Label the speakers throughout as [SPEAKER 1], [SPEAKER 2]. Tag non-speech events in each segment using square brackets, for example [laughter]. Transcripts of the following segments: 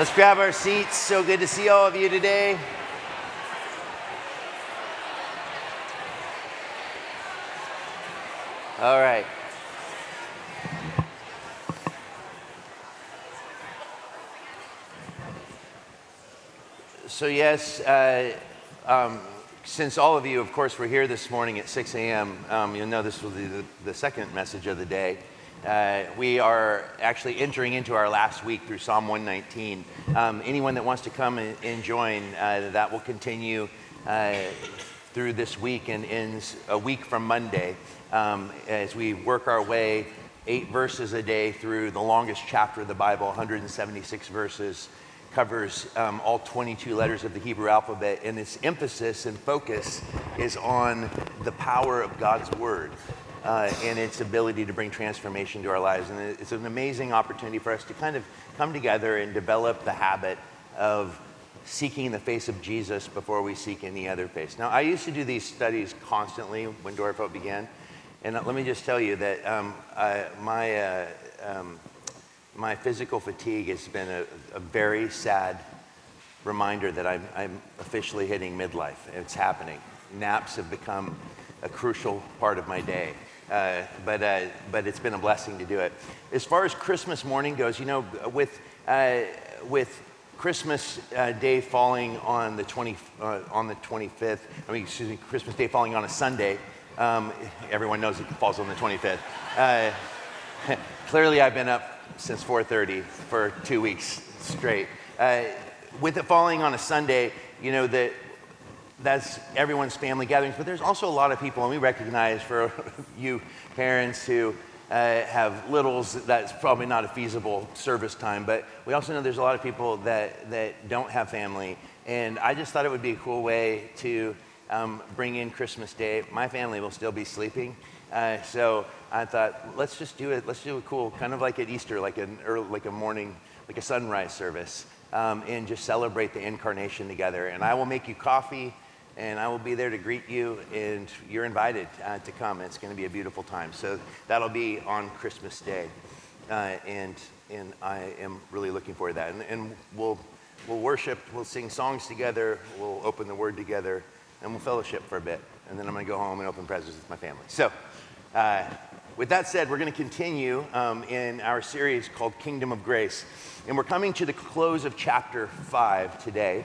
[SPEAKER 1] Let's grab our seats. So good to see all of you today. All right. So, yes, uh, um, since all of you, of course, were here this morning at 6 a.m., um, you'll know this will be the, the second message of the day. Uh, we are actually entering into our last week through Psalm 119. Um, anyone that wants to come and, join, uh, that will continue uh, through this week and ends a week from Monday. Um, as we work our way eight verses a day through the longest chapter of the Bible, 176 verses, covers um, all 22 letters of the Hebrew alphabet, and its emphasis and focus is on the power of God's Word uh, and its ability to bring transformation to our lives. And it's an amazing opportunity for us to kind of come together and develop the habit of seeking the face of Jesus before we seek any other face. Now, I used to do these studies constantly when Door of began. And let me just tell you that um, I, my, uh, um, my physical fatigue has been a, a very sad reminder that I'm, I'm officially hitting midlife. It's happening. Naps have become a crucial part of my day. Uh, but, uh, but it's been a blessing to do it. As far as Christmas morning goes, you know, with, uh, with Christmas uh, Day falling on the, 20, uh, on the 25th, I mean, excuse me, Christmas Day falling on a Sunday, um, everyone knows it falls on the 25th. Uh, [laughs] clearly, I've been up since 4:30 for two weeks straight. with it falling on a Sunday, you know that that's everyone's family gatherings, but there's also a lot of people, and we recognize for [laughs] you parents who uh, have littles, that's probably not a feasible service time, but we also know there's a lot of people that, that don't have family. And I just thought it would be a cool way to um, bring in Christmas Day. My family will still be sleeping. Uh, so I thought, let's just do it. Let's do a cool, kind of like at Easter, like an early, like a morning, like a sunrise service, um, and just celebrate the incarnation together. And I will make you coffee and I will be there to greet you, and you're invited uh, to come. It's going to be a beautiful time. So that'll be on Christmas Day, uh, and and I am really looking forward to that. And, and we'll we'll worship, we'll sing songs together, we'll open the Word together, and we'll fellowship for a bit. And then I'm going to go home and open presents with my family. So. Uh, with that said, we're going to continue um, in our series called Kingdom of Grace. And we're coming to the close of chapter 5 today.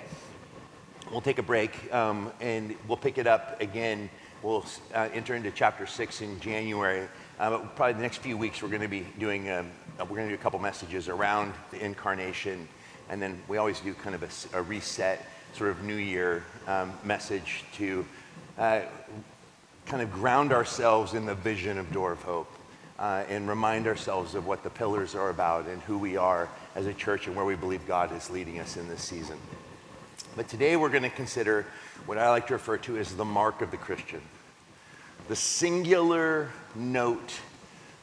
[SPEAKER 1] We'll take a break um, and we'll pick it up again. We'll uh, enter into chapter six in January. Uh, probably the next few weeks, we're going to be doing, um, uh, we're going to do a couple messages around the incarnation. And then we always do kind of a, a reset, sort of New Year um, message to uh, kind of ground ourselves in the vision of Door of Hope. Uh, and remind ourselves of what the pillars are about and who we are as a church and where we believe God is leading us in this season. But today we're going to consider what I like to refer to as the mark of the Christian, the singular note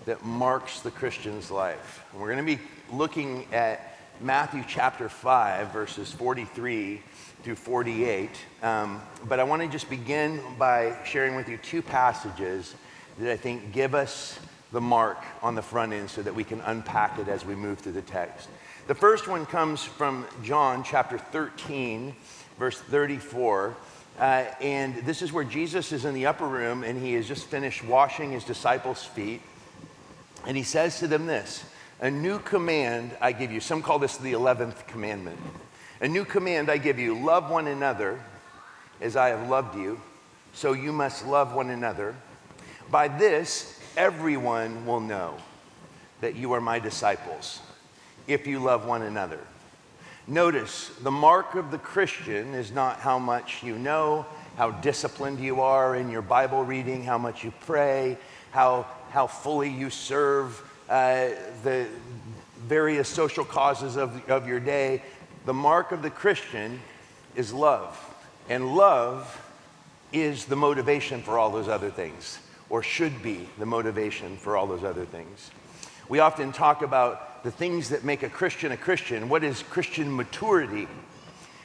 [SPEAKER 1] that marks the Christian's life. And we're going to be looking at Matthew chapter 5, verses 43 through 48. Um, but I want to just begin by sharing with you two passages that I think give us the mark on the front end so that we can unpack it as we move through the text. The first one comes from John chapter 13, verse 34. Uh, and this is where Jesus is in the upper room and he has just finished washing his disciples' feet. And he says to them this A new command I give you. Some call this the 11th commandment. A new command I give you love one another as I have loved you, so you must love one another. By this, everyone will know that you are my disciples if you love one another. Notice the mark of the Christian is not how much you know, how disciplined you are in your Bible reading, how much you pray, how, how fully you serve uh, the various social causes of, of your day. The mark of the Christian is love. And love is the motivation for all those other things, or should be the motivation for all those other things. We often talk about the things that make a Christian a Christian. What is Christian maturity?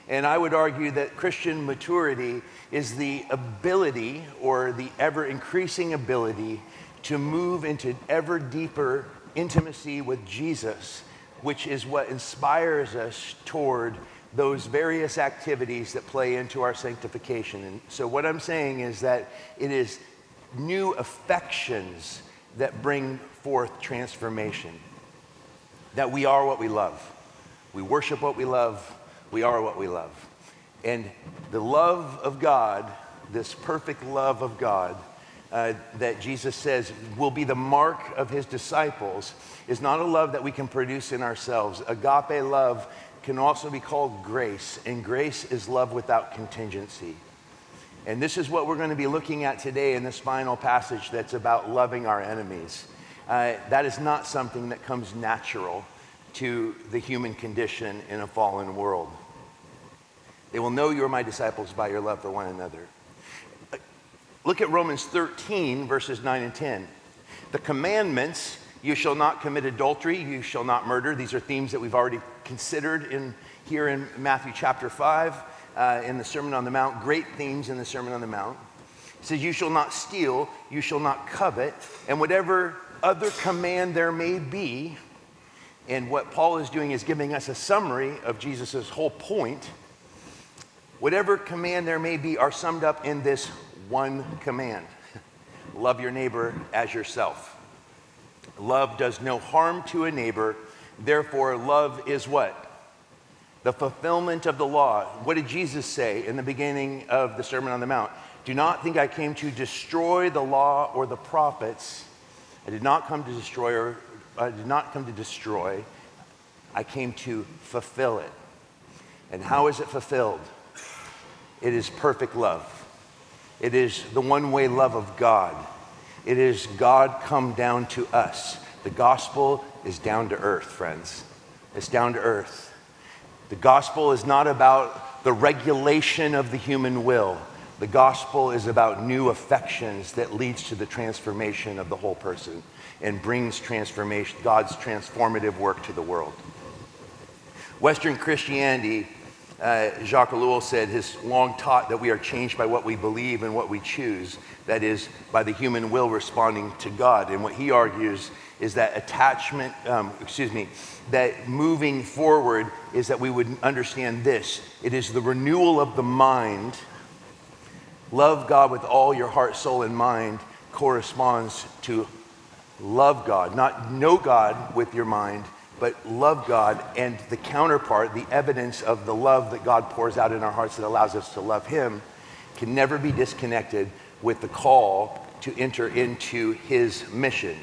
[SPEAKER 1] And I would argue that Christian maturity is the ability or the ever increasing ability to move into ever deeper intimacy with Jesus which is what inspires us toward those various activities that play into our sanctification. And so, what I'm saying is that it is new affections that bring forth transformation. That we are what we love. We worship what we love. We are what we love. And the love of God, this perfect love of God, uh, that Jesus says will be the mark of his disciples, is not a love that we can produce in ourselves. Agape love can also be called grace, and grace is love without contingency. And this is what we're going to be looking at today in this final passage that's about loving our enemies. Uh, that is not something that comes natural to the human condition in a fallen world. They will know you are my disciples by your love for one another. Look at Romans 13, verses 9 and 10. The commandments you shall not commit adultery, you shall not murder. These are themes that we've already considered in, here in Matthew chapter 5, uh, in the Sermon on the Mount. Great themes in the Sermon on the Mount. It says, You shall not steal, you shall not covet, and whatever other command there may be. And what Paul is doing is giving us a summary of Jesus' whole point. Whatever command there may be are summed up in this one command [laughs] love your neighbor as yourself. Love does no harm to a neighbor, therefore, love is what? The fulfillment of the law. What did Jesus say in the beginning of the Sermon on the Mount? Do not think I came to destroy the law or the prophets. I did not come to destroy, or I did not come to destroy. I came to fulfill it. And how is it fulfilled? It is perfect love. It is the one way love of God. It is God come down to us. The gospel is down to earth, friends. It's down to earth. The gospel is not about the regulation of the human will. The gospel is about new affections that leads to the transformation of the whole person and brings transformation, God's transformative work to the world. Western Christianity uh, Jacques Ellul said, has long taught that we are changed by what we believe and what we choose, that is, by the human will responding to God. And what he argues is that attachment, um, excuse me, that moving forward is that we would understand this it is the renewal of the mind. Love God with all your heart, soul, and mind corresponds to love God, not know God with your mind, but love God and the counterpart, the evidence of the love that God pours out in our hearts that allows us to love Him, can never be disconnected with the call to enter into His mission.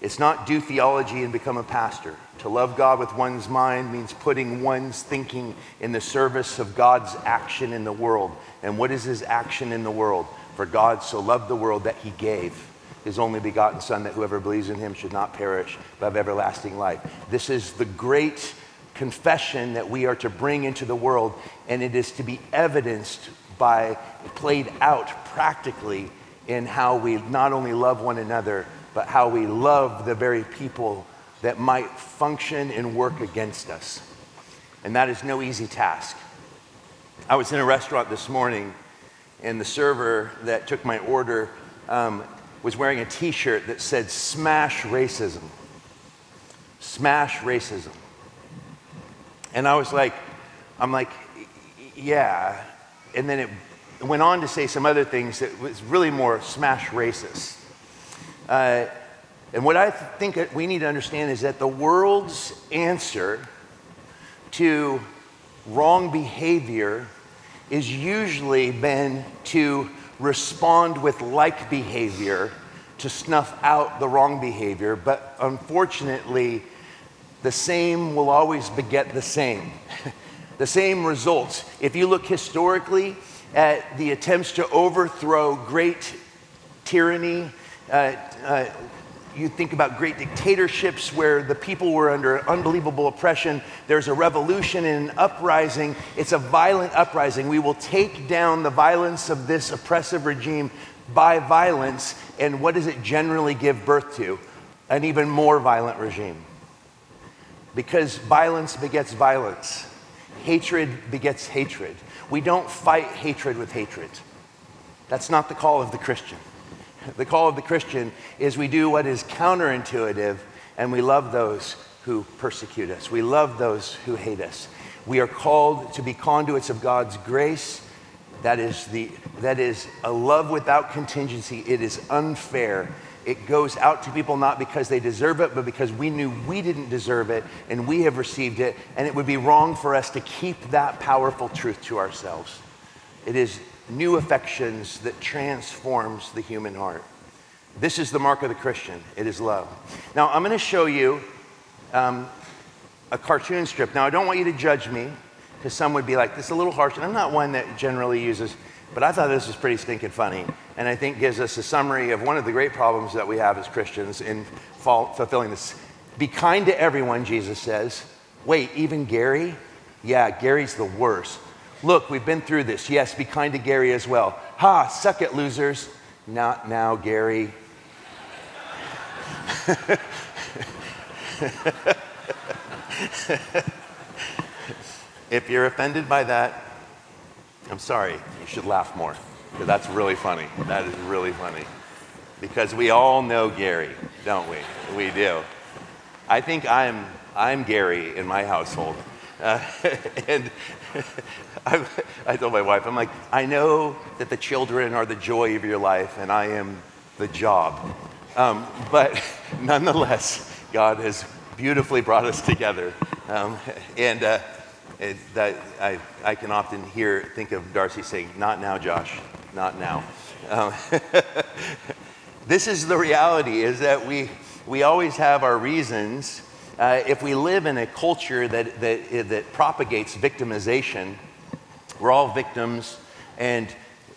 [SPEAKER 1] It's not do theology and become a pastor. To love God with one's mind means putting one's thinking in the service of God's action in the world. And what is His action in the world? For God so loved the world that He gave his only begotten Son, that whoever believes in him should not perish, but have everlasting life. This is the great confession that we are to bring into the world, and it is to be evidenced by, played out practically in how we not only love one another, but how we love the very people that might function and work against us. And that is no easy task. I was in a restaurant this morning, and the server that took my order um, was wearing a t shirt that said, Smash Racism. Smash Racism. And I was like, I'm like, yeah. And then it went on to say some other things that was really more smash racist. Uh, and what I think we need to understand is that the world's answer to wrong behavior is usually been to respond with like behavior to snuff out the wrong behavior, but unfortunately, the same will always beget the same. [laughs] the same results. If you look historically at the attempts to overthrow great tyranny, uh, uh, you think about great dictatorships where the people were under unbelievable oppression. There's a revolution and an uprising. It's a violent uprising. We will take down the violence of this oppressive regime by violence. And what does it generally give birth to? An even more violent regime. Because violence begets violence, hatred begets hatred. We don't fight hatred with hatred. That's not the call of the Christian. The call of the Christian is we do what is counterintuitive and we love those who persecute us. We love those who hate us. We are called to be conduits of God's grace. That is, the, that is a love without contingency. It is unfair. It goes out to people not because they deserve it, but because we knew we didn't deserve it and we have received it. And it would be wrong for us to keep that powerful truth to ourselves. It is new affections that transforms the human heart. This is the mark of the Christian. It is love. Now, I'm going to show you um, a cartoon strip. Now, I don't want you to judge me because some would be like, this is a little harsh. And I'm not one that generally uses, but I thought this was pretty stinking funny. And I think gives us a summary of one of the great problems that we have as Christians in fulfilling this. Be kind to everyone, Jesus says. Wait, even Gary? Yeah, Gary's the worst. Look, we've been through this. Yes, be kind to Gary as well. Ha, suck it, losers. Not now, Gary. [laughs] if you're offended by that, I'm sorry. You should laugh more. That's really funny. That is really funny. Because we all know Gary, don't we? We do. I think I'm, I'm Gary in my household. Uh, [laughs] and [laughs] I, I told my wife, I'm like, I know that the children are the joy of your life, and I am the job. Um, but [laughs] nonetheless, God has beautifully brought us together. Um, and uh, it, that I, I can often hear, think of Darcy saying, Not now, Josh, not now. Um, [laughs] this is the reality, is that we, we always have our reasons. Uh, if we live in a culture that, that, that propagates victimization, we're all victims, and,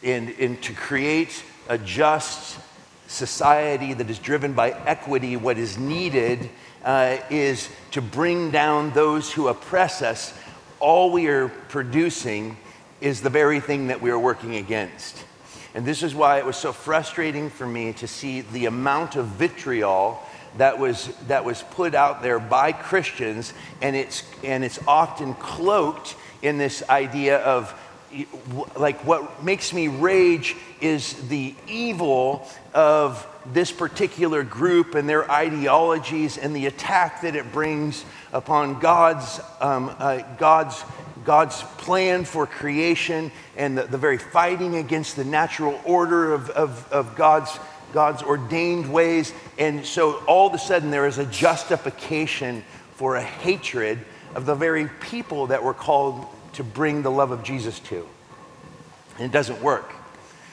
[SPEAKER 1] and, and to create a just society that is driven by equity, what is needed uh, is to bring down those who oppress us. All we are producing is the very thing that we are working against. And this is why it was so frustrating for me to see the amount of vitriol that was, that was put out there by Christians, and it's, and it's often cloaked in this idea of like what makes me rage is the evil of this particular group and their ideologies and the attack that it brings upon God's, um, uh, God's, God's plan for creation and the, the, very fighting against the natural order of, of, of God's, God's ordained ways. And so all of a sudden there is a justification for a hatred of the very people that we're called to bring the love of Jesus to. And it doesn't work.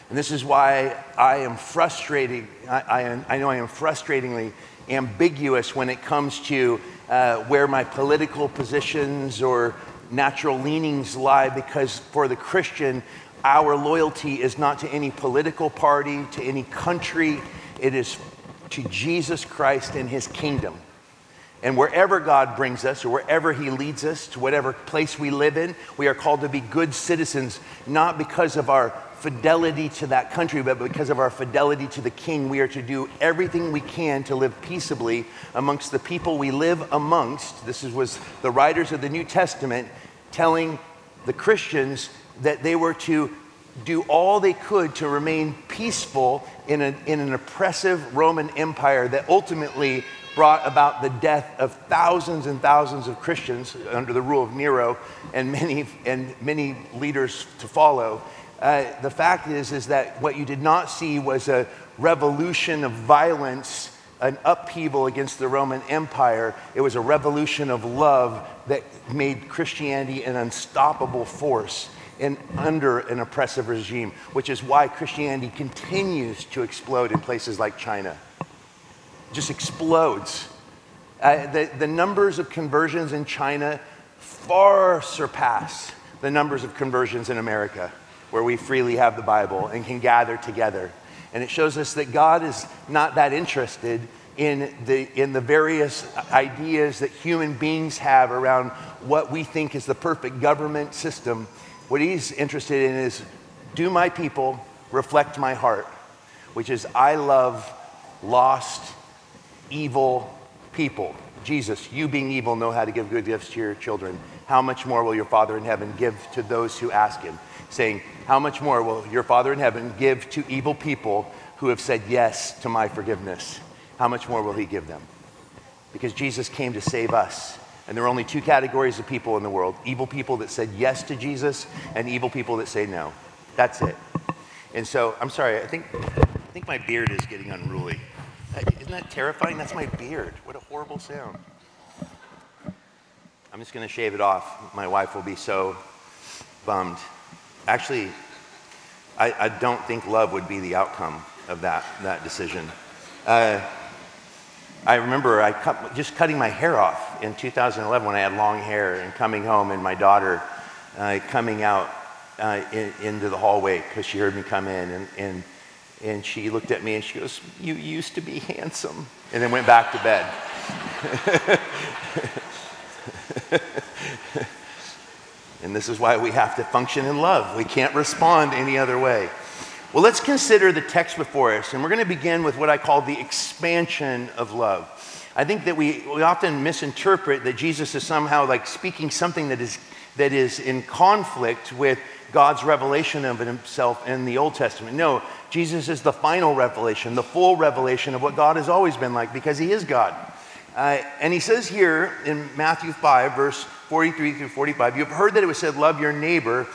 [SPEAKER 1] And this is why I am frustrating, I, I, I know I am frustratingly ambiguous when it comes to uh, where my political positions or natural leanings lie, because for the Christian, our loyalty is not to any political party, to any country, it is to Jesus Christ and his kingdom. And wherever God brings us, or wherever He leads us, to whatever place we live in, we are called to be good citizens, not because of our fidelity to that country, but because of our fidelity to the King. We are to do everything we can to live peaceably amongst the people we live amongst. This was the writers of the New Testament telling the Christians that they were to do all they could to remain peaceful in, a, in an oppressive Roman Empire that ultimately brought about the death of thousands and thousands of Christians under the rule of Nero and many, and many leaders to follow. Uh, the fact is, is that what you did not see was a revolution of violence, an upheaval against the Roman Empire. It was a revolution of love that made Christianity an unstoppable force in, under an oppressive regime, which is why Christianity continues to explode in places like China It just explodes. Uh, the, the numbers of conversions in China far surpass the numbers of conversions in America, where we freely have the Bible and can gather together. And it shows us that God is not that interested in the, in the various ideas that human beings have around what we think is the perfect government system. What He's interested in is do my people reflect my heart, which is I love lost evil people. Jesus, you being evil, know how to give good gifts to your children. How much more will your Father in heaven give to those who ask him? Saying, How much more will your Father in heaven give to evil people who have said yes to my forgiveness? How much more will he give them? because Jesus came to save us. And there are only two categories of people in the world evil people that said yes to Jesus, and evil people that say no. That's it. And so, I'm sorry, I think, I think my beard is getting unruly. Isn't that terrifying? That's my beard. What a horrible sound. I'm just going to shave it off. My wife will be so bummed. Actually, I, I don't think love would be the outcome of that, that decision. Uh, I remember I cut, just cutting my hair off in 2011 when I had long hair and coming home and my daughter uh, coming out uh, in, into the hallway because she heard me come in and, and, and she looked at me and she goes, You used to be handsome. And then went back to bed. [laughs] and this is why we have to function in love. We can't respond any other way. Well, let's consider the text before us, and we're going to begin with what I call the expansion of love. I think that we, we often misinterpret that Jesus is somehow like speaking something that is, that is in conflict with God's revelation of himself in the Old Testament. No, Jesus is the final revelation, the full revelation of what God has always been like because he is God. Uh, and he says here in Matthew 5, verse 43 through 45, you have heard that it was said, Love your neighbor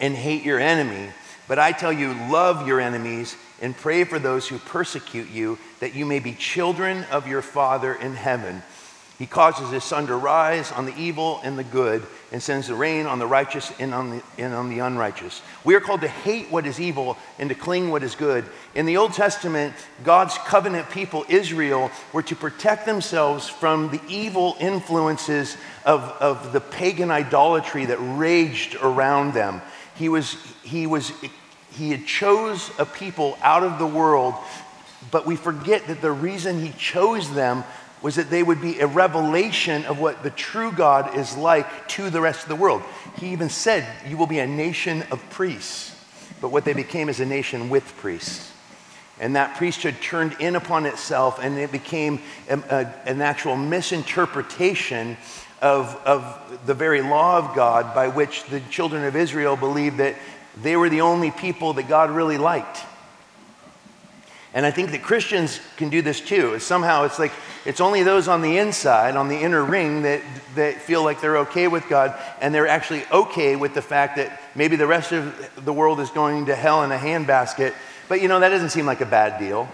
[SPEAKER 1] and hate your enemy. But I tell you, love your enemies and pray for those who persecute you, that you may be children of your Father in heaven. He causes his sun to rise on the evil and the good, and sends the rain on the righteous and on the, and on the unrighteous. We are called to hate what is evil and to cling what is good. In the Old Testament, God's covenant people, Israel, were to protect themselves from the evil influences of, of the pagan idolatry that raged around them. He was, he was he had chose a people out of the world, but we forget that the reason he chose them was that they would be a revelation of what the true God is like to the rest of the world. He even said, You will be a nation of priests. But what they became is a nation with priests. And that priesthood turned in upon itself, and it became a, a, an actual misinterpretation of, of the very law of God by which the children of Israel believed that they were the only people that God really liked. And I think that Christians can do this too. Somehow it's like it's only those on the inside, on the inner ring, that, that feel like they're okay with God, and they're actually okay with the fact that maybe the rest of the world is going to hell in a handbasket. But you know, that doesn't seem like a bad deal.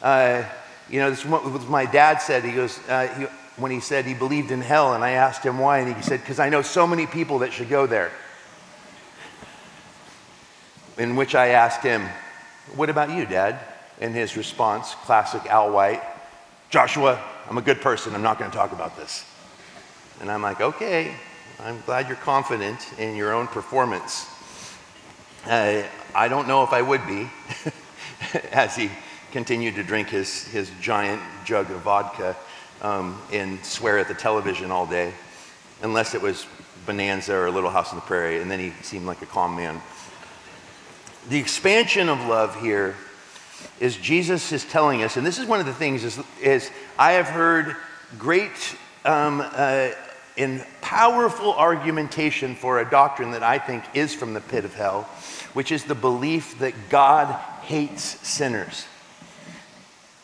[SPEAKER 1] Uh, you know, this what my dad said. He goes, uh, he, when he said he believed in hell, and I asked him why, and he said, Because I know so many people that should go there in which I asked him, What about you, Dad? In his response, classic Al White, Joshua, I'm a good person. I'm not going to talk about this. And I'm like, Okay, I'm glad you're confident in your own performance. I don't know if I would be, [laughs] as he continued to drink his, his giant jug of vodka um, and swear at the television all day, unless it was Bonanza or Little House on the Prairie, and then he seemed like a calm man. The expansion of love here is Jesus is telling us, and this is one of the things is, is I have heard great um, uh, and powerful argumentation for a doctrine that I think is from the pit of hell, which is the belief that God hates sinners.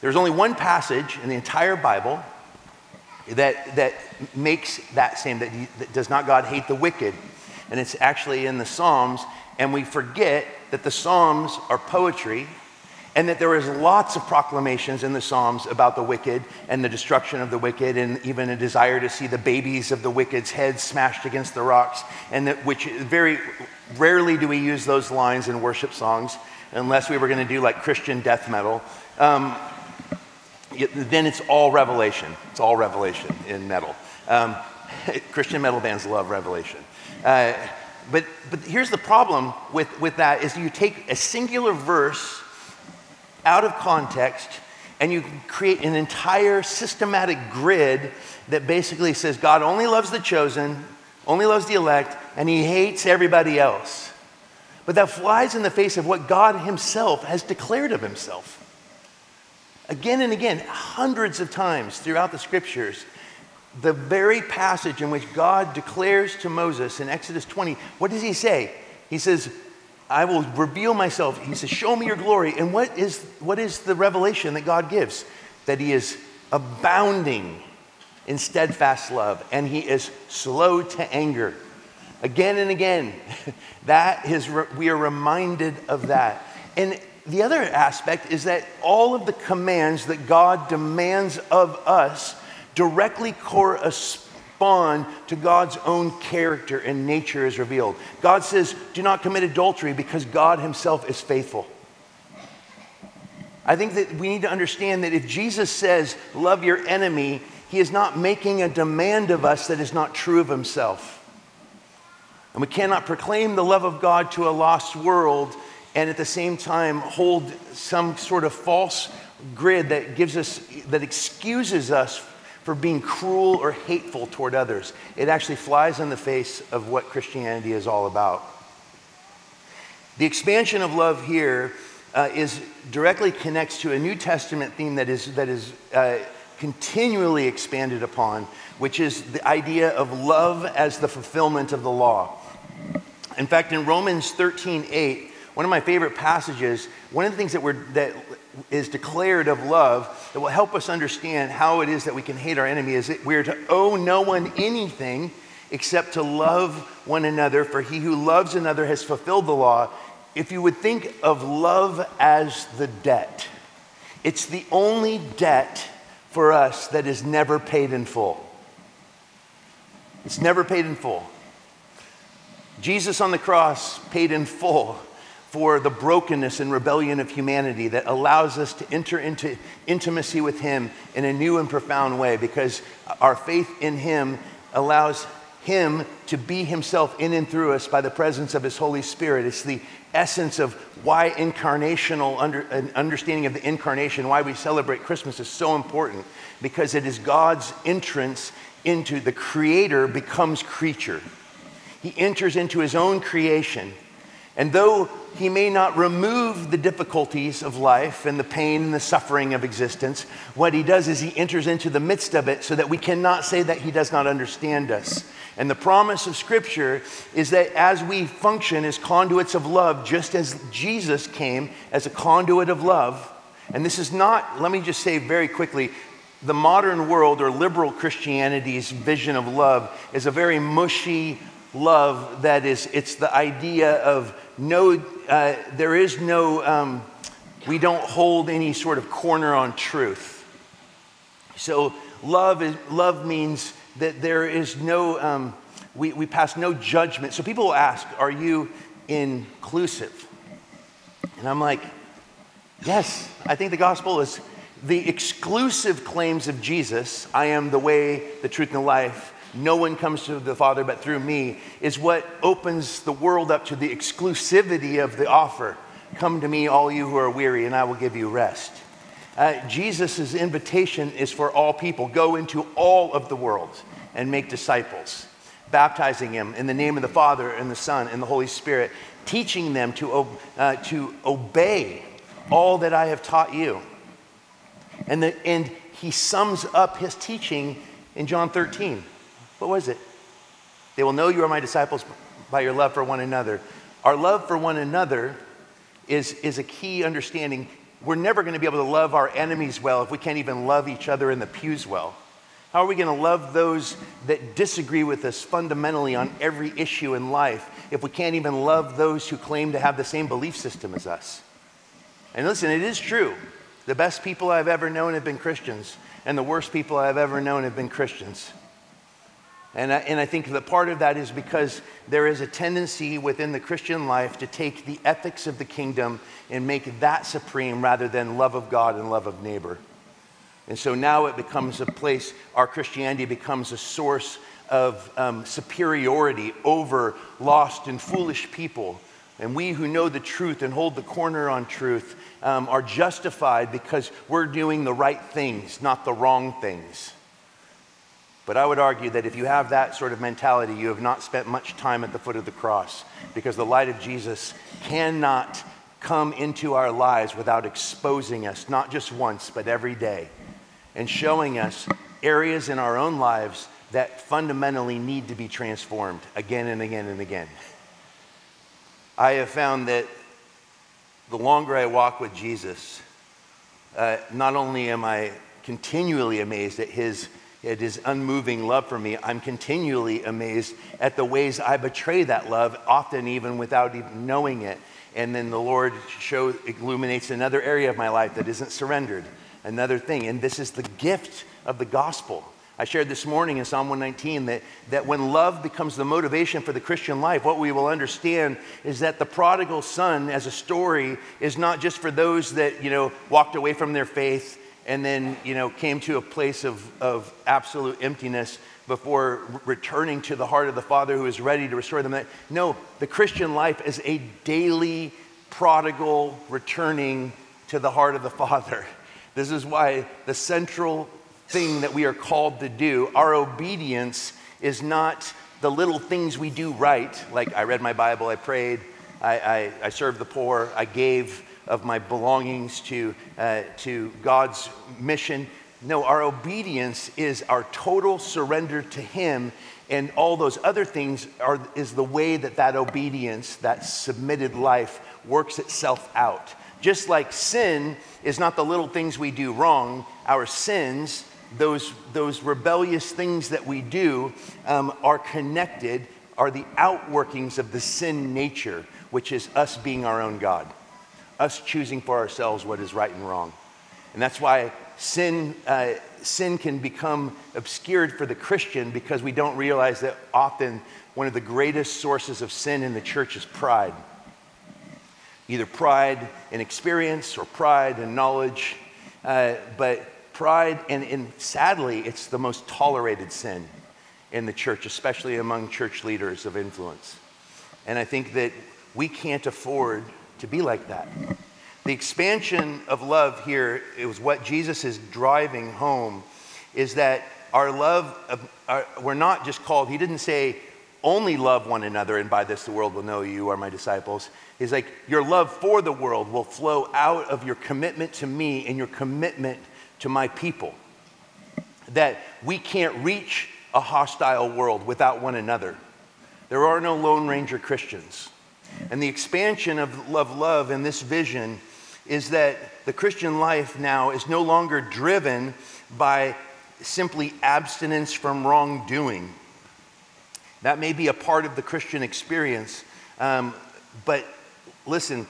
[SPEAKER 1] There's only one passage in the entire Bible that, that makes that same, that, he, that does not God hate the wicked. And it's actually in the Psalms, and we forget that the Psalms are poetry and that there is lots of proclamations in the Psalms about the wicked and the destruction of the wicked, and even a desire to see the babies of the wicked's heads smashed against the rocks, and that which very rarely do we use those lines in worship songs, unless we were going to do like Christian death metal. Um, then it's all revelation. It's all revelation in metal. Um, [laughs] Christian metal bands love revelation. Uh, but, but here's the problem with, with that is you take a singular verse out of context and you create an entire systematic grid that basically says God only loves the chosen, only loves the elect, and he hates everybody else. But that flies in the face of what God himself has declared of himself. Again and again, hundreds of times throughout the scriptures, the very passage in which God declares to Moses in Exodus 20, what does he say? He says, I will reveal myself. He says, Show me your glory. And what is, what is the revelation that God gives? That he is abounding in steadfast love, and he is slow to anger. Again and again, [laughs] that is, we are reminded of that. And the other aspect is that all of the commands that God demands of us directly correspond to God's own character and nature is revealed. God says, Do not commit adultery because God Himself is faithful. I think that we need to understand that if Jesus says, Love your enemy, He is not making a demand of us that is not true of Himself. And we cannot proclaim the love of God to a lost world and at the same time hold some sort of false grid that gives us, that excuses us for being cruel or hateful toward others. It actually flies in the face of what Christianity is all about. The expansion of love here uh, is directly connects to a New Testament theme that is, that is uh, continually expanded upon, which is the idea of love as the fulfillment of the law. In fact, in Romans 13 8, one of my favorite passages, one of the things that, we're, that is declared of love that will help us understand how it is that we can hate our enemy is that we're to owe no one anything except to love one another, for he who loves another has fulfilled the law. If you would think of love as the debt, it's the only debt for us that is never paid in full. It's never paid in full. Jesus on the cross paid in full for the brokenness and rebellion of humanity that allows us to enter into intimacy with Him in a new and profound way because our faith in Him allows Him to be Himself in and through us by the presence of His Holy Spirit. It's the essence of why incarnational under, understanding of the incarnation, why we celebrate Christmas is so important because it is God's entrance into the Creator becomes creature. He enters into His own creation. And though he may not remove the difficulties of life and the pain and the suffering of existence. What he does is he enters into the midst of it so that we cannot say that he does not understand us. And the promise of Scripture is that as we function as conduits of love, just as Jesus came as a conduit of love, and this is not, let me just say very quickly, the modern world or liberal Christianity's vision of love is a very mushy love that is, it's the idea of no, uh, there is no, um, we don't hold any sort of corner on truth. So love, is, love means that there is no, um, we, we pass no judgment. So people will ask, are you inclusive? And I'm like, yes, I think the gospel is the exclusive claims of Jesus I am the way, the truth, and the life no one comes to the Father but through me, is what opens the world up to the exclusivity of the offer. Come to me, all you who are weary, and I will give you rest. Uh, Jesus' invitation is for all people go into all of the world and make disciples, baptizing them in the name of the Father and the Son and the Holy Spirit, teaching them to, uh, to obey all that I have taught you. And, the, and he sums up his teaching in John 13. What was it? They will know you are my disciples by your love for one another. Our love for one another is, is a key understanding. We're never going to be able to love our enemies well if we can't even love each other in the pews well. How are we going to love those that disagree with us fundamentally on every issue in life if we can't even love those who claim to have the same belief system as us? And listen, it is true. The best people I've ever known have been Christians, and the worst people I've ever known have been Christians. And I, and I think that part of that is because there is a tendency within the Christian life to take the ethics of the kingdom and make that supreme rather than love of God and love of neighbor. And so now it becomes a place, our Christianity becomes a source of um, superiority over lost and foolish people. And we who know the truth and hold the corner on truth um, are justified because we're doing the right things, not the wrong things. But I would argue that if you have that sort of mentality, you have not spent much time at the foot of the cross because the light of Jesus cannot come into our lives without exposing us, not just once, but every day, and showing us areas in our own lives that fundamentally need to be transformed again and again and again. I have found that the longer I walk with Jesus, uh, not only am I continually amazed at his, at his unmoving love for me. I'm continually amazed at the ways I betray that love, often even without even knowing it. And then the Lord illuminates another area of my life that isn't surrendered, another thing. And this is the gift of the gospel. I shared this morning in Psalm 119 that, that when love becomes the motivation for the Christian life, what we will understand is that the prodigal son as a story is not just for those that, you know, walked away from their faith and then, you know, came to a place of, of absolute emptiness before returning to the heart of the Father who is ready to restore them. No, the Christian life is a daily prodigal returning to the heart of the Father. [laughs] This is why the central thing that we are called to do. Our obedience is not the little things we do right, like I read my Bible, I prayed, I, I, I served the poor, I gave of my belongings to, uh, to God's mission. No, our obedience is our total surrender to Him, and all those other things are, is the way that that obedience, that submitted life, works itself out. Just like sin is not the little things we do wrong, our sins those, those rebellious things that we do um, are connected, are the outworkings of the sin nature, which is us being our own God, us choosing for ourselves what is right and wrong. And that's why sin, uh, sin can become obscured for the Christian because we don't realize that often one of the greatest sources of sin in the church is pride. Either pride in experience or pride in knowledge. Uh, but Pride, and, and sadly, it's the most tolerated sin in the church, especially among church leaders of influence. And I think that we can't afford to be like that. The expansion of love here is what Jesus is driving home is that our love, of, our, we're not just called, he didn't say, only love one another, and by this the world will know you are my disciples. He's like, your love for the world will flow out of your commitment to me and your commitment to my people. That we can't reach a hostile world without one another. There are no Lone Ranger Christians. And the expansion of love, love in this vision is that the Christian life now is no longer driven by simply abstinence from wrongdoing. That may be a part of the Christian experience, um, but listen,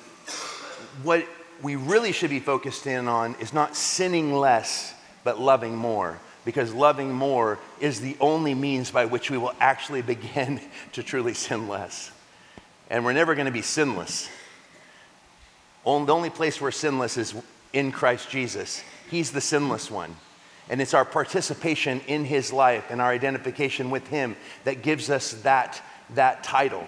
[SPEAKER 1] what we really should be focused in on is not sinning less, but loving more. Because loving more is the only means by which we will actually begin [laughs] to truly sin less. And we're never going to be sinless. The only place we're sinless is in Christ Jesus. He's the sinless one. And it's our participation in his life and our identification with him that gives us that, that title.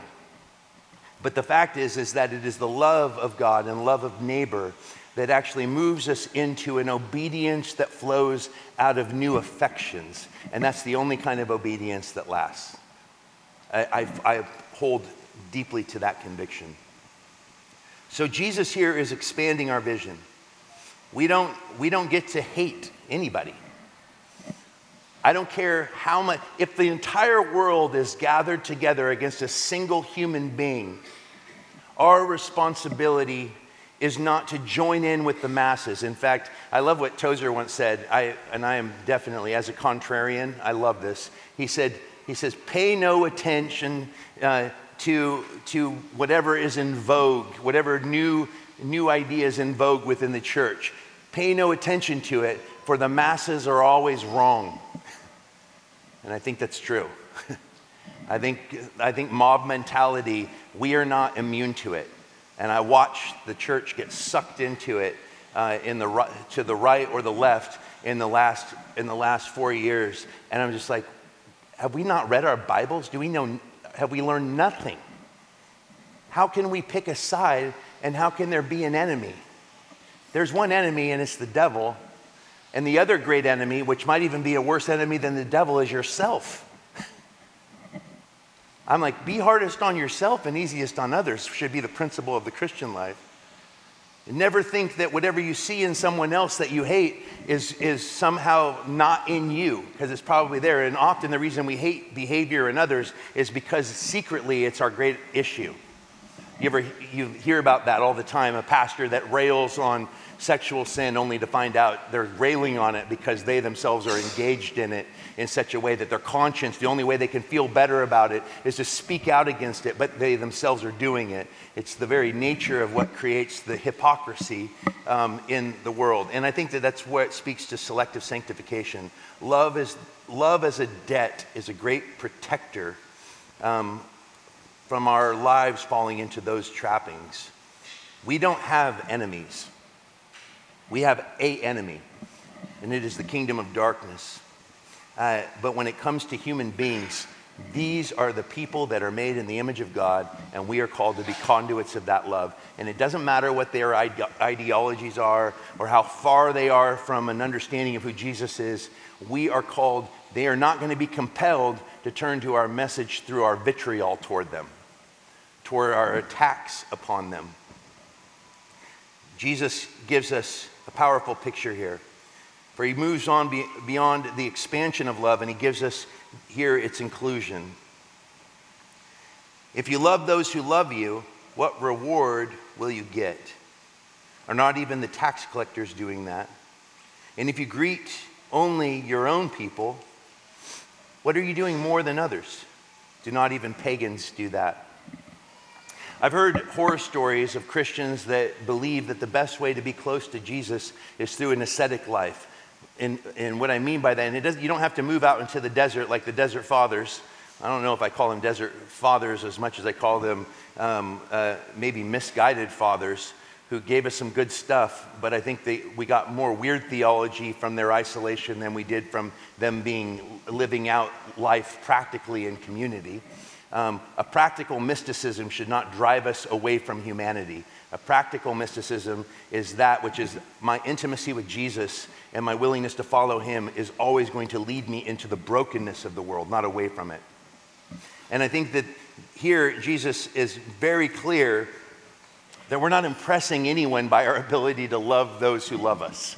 [SPEAKER 1] But the fact is, is that it is the love of God and love of neighbor that actually moves us into an obedience that flows out of new affections. And that's the only kind of obedience that lasts. I, I, I hold deeply to that conviction. So Jesus here is expanding our vision. We don't, we don't get to hate anybody. I don't care how much, if the entire world is gathered together against a single human being, our responsibility is not to join in with the masses. In fact, I love what Tozer once said, I, and I am definitely, as a contrarian, I love this. He said, he says, pay no attention uh, to, to whatever is in vogue, whatever new, new ideas in vogue within the church. Pay no attention to it, for the masses are always wrong. And I think that's true. [laughs] I think, I think mob mentality, we are not immune to it. And I watch the church get sucked into it uh, in the, to the right or the left in the, last, in the last four years. And I'm just like, have we not read our Bibles? Do we know, have we learned nothing? How can we pick a side and how can there be an enemy? There's one enemy and it's the devil. And the other great enemy, which might even be a worse enemy than the devil, is yourself. I'm like, be hardest on yourself and easiest on others should be the principle of the Christian life. Never think that whatever you see in someone else that you hate is, is somehow not in you, because it's probably there. And often the reason we hate behavior in others is because secretly it's our great issue. You ever you hear about that all the time? A pastor that rails on sexual sin only to find out they're railing on it because they themselves are engaged in it in such a way that their conscience, the only way they can feel better about it is to speak out against it, but they themselves are doing it. It's the very nature of what creates the hypocrisy um, in the world. And I think that that's what speaks to selective sanctification. Love, is, love as a debt is a great protector um, from our lives falling into those trappings. We don't have enemies. We have a enemy, and it is the kingdom of darkness. Uh, but when it comes to human beings, these are the people that are made in the image of God, and we are called to be conduits of that love. And it doesn't matter what their ide- ideologies are or how far they are from an understanding of who Jesus is, we are called, they are not going to be compelled to turn to our message through our vitriol toward them, toward our attacks upon them. Jesus gives us a powerful picture here. For he moves on be, beyond the expansion of love and he gives us here its inclusion. If you love those who love you, what reward will you get? Are not even the tax collectors doing that? And if you greet only your own people, what are you doing more than others? Do not even pagans do that? I've heard horror stories of Christians that believe that the best way to be close to Jesus is through an ascetic life. And, and what I mean by that, and you don't have to move out into the desert like the desert fathers. I don't know if I call them desert fathers as much as I call them um, uh, maybe misguided fathers who gave us some good stuff, but I think they, we got more weird theology from their isolation than we did from them being living out life practically in community. Um, a practical mysticism should not drive us away from humanity. A practical mysticism is that which is my intimacy with Jesus and my willingness to follow him is always going to lead me into the brokenness of the world, not away from it. And I think that here Jesus is very clear that we're not impressing anyone by our ability to love those who love us.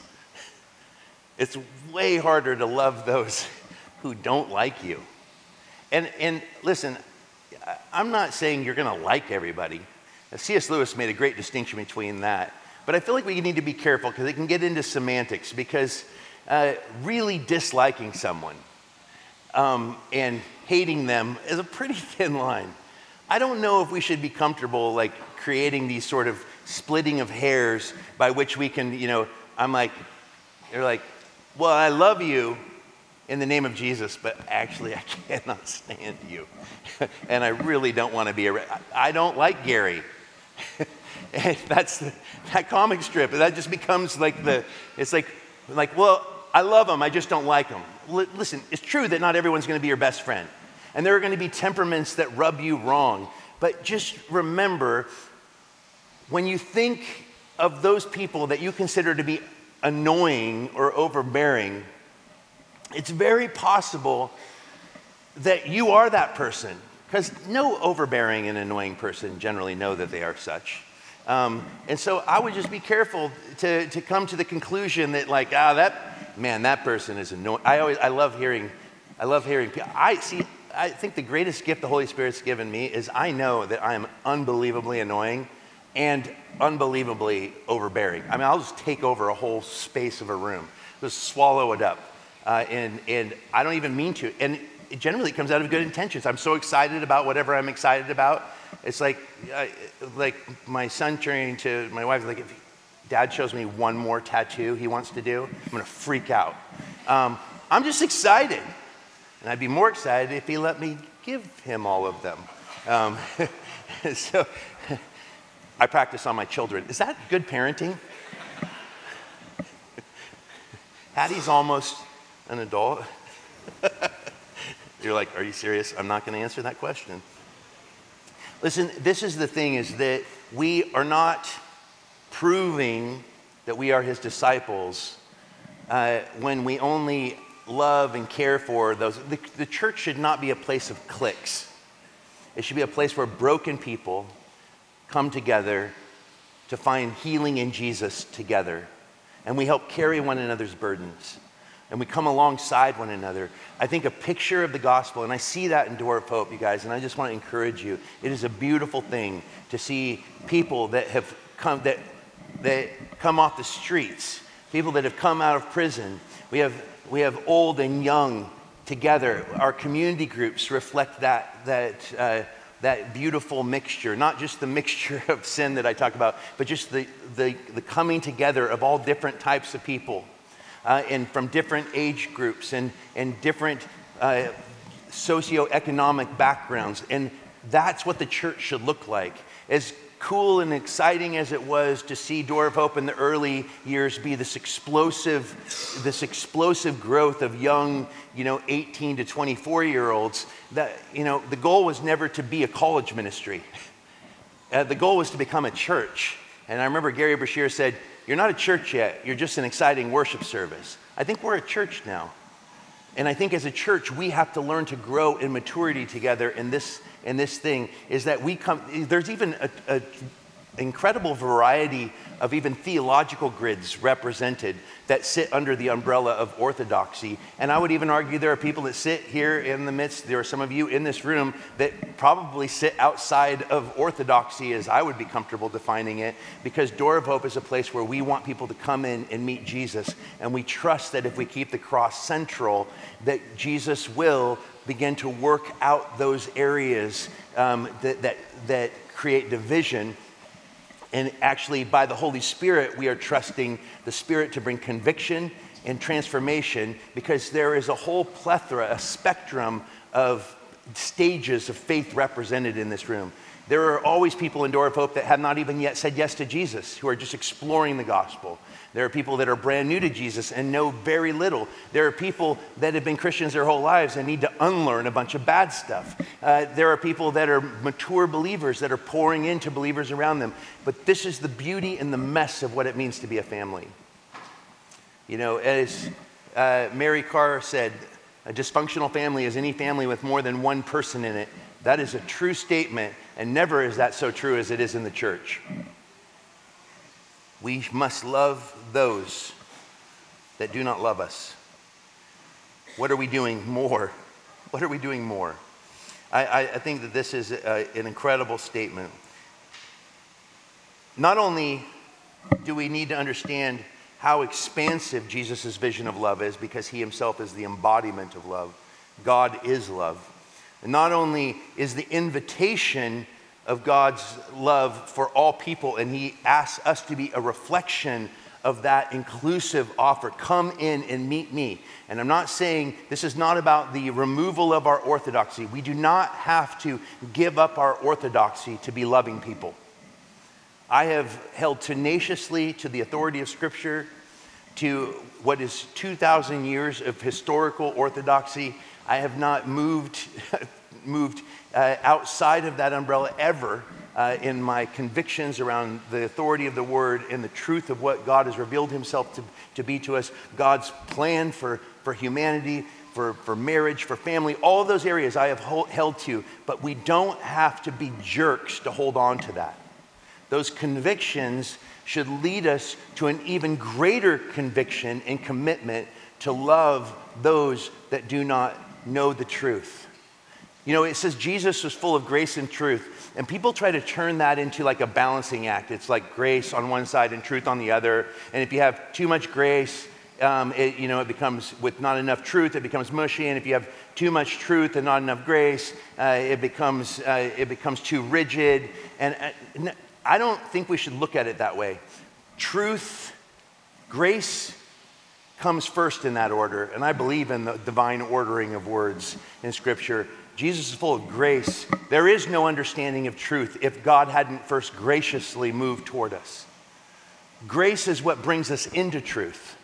[SPEAKER 1] It's way harder to love those [laughs] who don't like you. And, and listen, I'm not saying you're going to like everybody. C.S. Lewis made a great distinction between that. But I feel like we need to be careful because it can get into semantics because uh, really disliking someone um, and hating them is a pretty [laughs] thin line. I don't know if we should be comfortable like creating these sort of splitting of hairs by which we can, you know, I'm like, they're like, well, I love you, in the name of Jesus, but actually, I [laughs] cannot stand you. [laughs] and I really don't want to be a. I don't like Gary. [laughs] That's the, that comic strip. That just becomes like the. It's like, like, well, I love him. I just don't like him. L- listen, it's true that not everyone's going to be your best friend, and there are going to be temperaments that rub you wrong. But just remember, when you think of those people that you consider to be annoying or overbearing, it's very possible that you are that person because no overbearing and annoying person generally know that they are such. Um, and so I would just be careful to, to come to the conclusion that like, ah, that, man, that person is annoying. I always, I love hearing, I love hearing, I see, I think the greatest gift the Holy Spirit's given me is I know that I am unbelievably annoying and unbelievably overbearing. I mean, I'll just take over a whole space of a room, just swallow it up. Uh, and, and I don't even mean to. And it generally comes out of good intentions. I'm so excited about whatever I'm excited about. It's like, uh, like my son turning to my wife, like, if dad shows me one more tattoo he wants to do, I'm gonna freak out. Um, I'm just excited. And I'd be more excited if he let me give him all of them. Um, [laughs] so [laughs] I practice on my children. Is that good parenting? [laughs] Hattie's almost an adult? [laughs] You're like, are you serious? I'm not going to answer that question. Listen, this is the thing is that we are not proving that we are his disciples uh, when we only love and care for those. The, the church should not be a place of cliques. It should be a place where broken people come together to find healing in Jesus together. And we help carry one another's burdens. And we come alongside one another. I think a picture of the gospel, and I see that in Door of Hope, you guys, and I just want to encourage you. It is a beautiful thing to see people that have come that that come off the streets, people that have come out of prison. We have we have old and young together. Our community groups reflect that that. Uh, that beautiful mixture, not just the mixture [laughs] of sin that I talk about, but just the, the, the coming together of all different types of people uh, and from different age groups and, and different uh, socioeconomic backgrounds. And that's what the church should look like. As cool and exciting as it was to see Door of Hope in the early years be this explosive, this explosive growth of young, you know, 18 to 24 year olds, that, you know, the goal was never to be a college ministry. Uh, the goal was to become a church. And I remember Gary Brashear said, You're not a church yet, you're just an exciting worship service. I think we're a church now. And I think as a church, we have to learn to grow in maturity together in this, in this thing. Is that we come, there's even an incredible variety of even theological grids represented that sit under the umbrella of orthodoxy. And I would even argue there are people that sit here in the midst, there are some of you in this room that probably sit outside of orthodoxy as I would be comfortable defining it, because Door of Hope is a place where we want people to come in and meet Jesus. And we trust that if we keep the cross central, that Jesus will begin to work out those areas um, that, that, that create division and actually, by the Holy Spirit, we are trusting the Spirit to bring conviction and transformation because there is a whole plethora, a spectrum of stages of faith represented in this room. There are always people in Door of Hope that have not even yet said yes to Jesus, who are just exploring the gospel. There are people that are brand new to Jesus and know very little. There are people that have been Christians their whole lives and need to unlearn a bunch of bad stuff. Uh, there are people that are mature believers that are pouring into believers around them. But this is the beauty and the mess of what it means to be a family. You know, as uh, Mary Karr said, a dysfunctional family is any family with more than one person in it. That is a true statement, and never is that so true as it is in the church. We must love those that do not love us. What are we doing more? [laughs] What are we doing more? I, I, think that this is a, an incredible statement. Not only do we need to understand how expansive Jesus' vision of love is because he himself is the embodiment of love, God is love. And not only is the invitation of God's love for all people, and He asks us to be a reflection of that inclusive offer. Come in and meet me. And I'm not saying this is not about the removal of our orthodoxy. We do not have to give up our orthodoxy to be loving people. I have held tenaciously to the authority of Scripture, to what is 2,000 years of historical orthodoxy. I have not moved, [laughs] moved uh, outside of that umbrella ever uh, in my convictions around the authority of the word and the truth of what God has revealed himself to, to be to us, God's plan for, for humanity, for, for marriage, for family, all of those areas I have hold, held to, but we don't have to be jerks to hold on to that. Those convictions should lead us to an even greater conviction and commitment to love those that do not know the truth. You know, it says Jesus was full of grace and truth. And people try to turn that into like a balancing act. It's like grace on one side and truth on the other. And if you have too much grace, um, it, you know, it becomes, with not enough truth, it becomes mushy. And if you have too much truth and not enough grace, uh, it, becomes, uh, it becomes too rigid. And uh, I don't think we should look at it that way. Truth, grace, comes first in that order. And I believe in the divine ordering of words in Scripture. Jesus is full of grace. There is no understanding of truth if God hadn't first graciously moved toward us. Grace is what brings us into truth.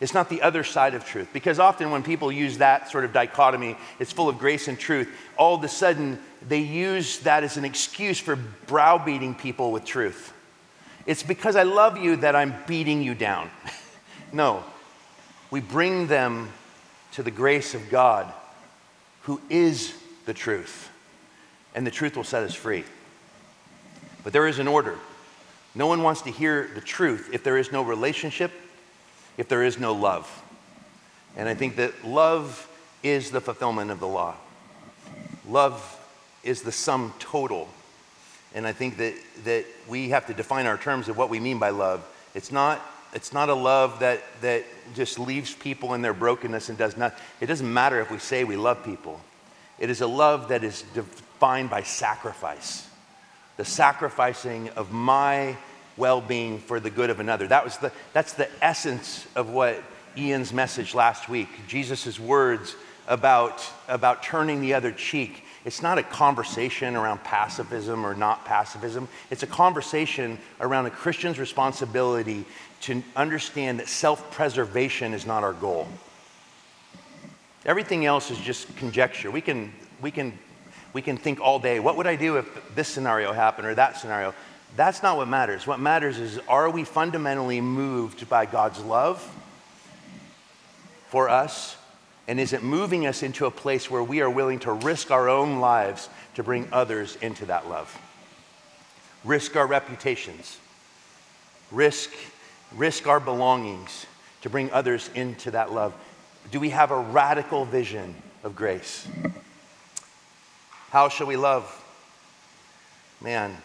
[SPEAKER 1] It's not the other side of truth. Because often when people use that sort of dichotomy, it's full of grace and truth, all of a sudden they use that as an excuse for browbeating people with truth. It's because I love you that I'm beating you down. [laughs] no, we bring them to the grace of God, who is the truth, and the truth will set us free. But there is an order. No one wants to hear the truth if there is no relationship, if there is no love. And I think that love is the fulfillment of the law. Love is the sum total. And I think that, that we have to define our terms of what we mean by love. It's not, it's not a love that, that just leaves people in their brokenness and does not. It doesn't matter if we say we love people. It is a love that is defined by sacrifice the sacrificing of my well being for the good of another. That was the, that's the essence of what Ian's message last week, Jesus' words about, about turning the other cheek. It's not a conversation around pacifism or not pacifism. It's a conversation around a Christian's responsibility to understand that self preservation is not our goal. Everything else is just conjecture. We can, we can we can think all day, what would I do if this scenario happened or that scenario? That's not what matters. What matters is are we fundamentally moved by God's love for us? And is it moving us into a place where we are willing to risk our own lives to bring others into that love? Risk our reputations, risk, risk our belongings to bring others into that love. Do we have a radical vision of grace? How shall we love? Man,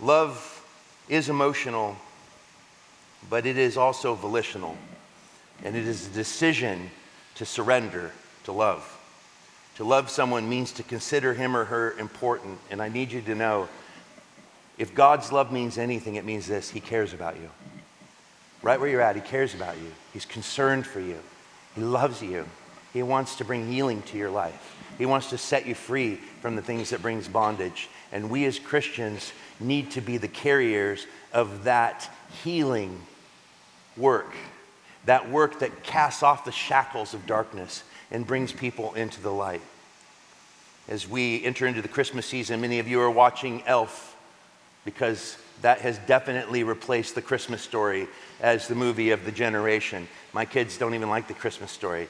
[SPEAKER 1] love is emotional, but it is also volitional. And it is a decision to surrender to love. To love someone means to consider him or her important. And I need you to know if God's love means anything, it means this He cares about you. Right where you're at, He cares about you. He's concerned for you. He loves you. He wants to bring healing to your life. He wants to set you free from the things that brings bondage. And we as Christians need to be the carriers of that healing work. That work that casts off the shackles of darkness and brings people into the light. As we enter into the Christmas season, many of you are watching Elf because that has definitely replaced the Christmas story as the movie of the generation. My kids don't even like the Christmas story.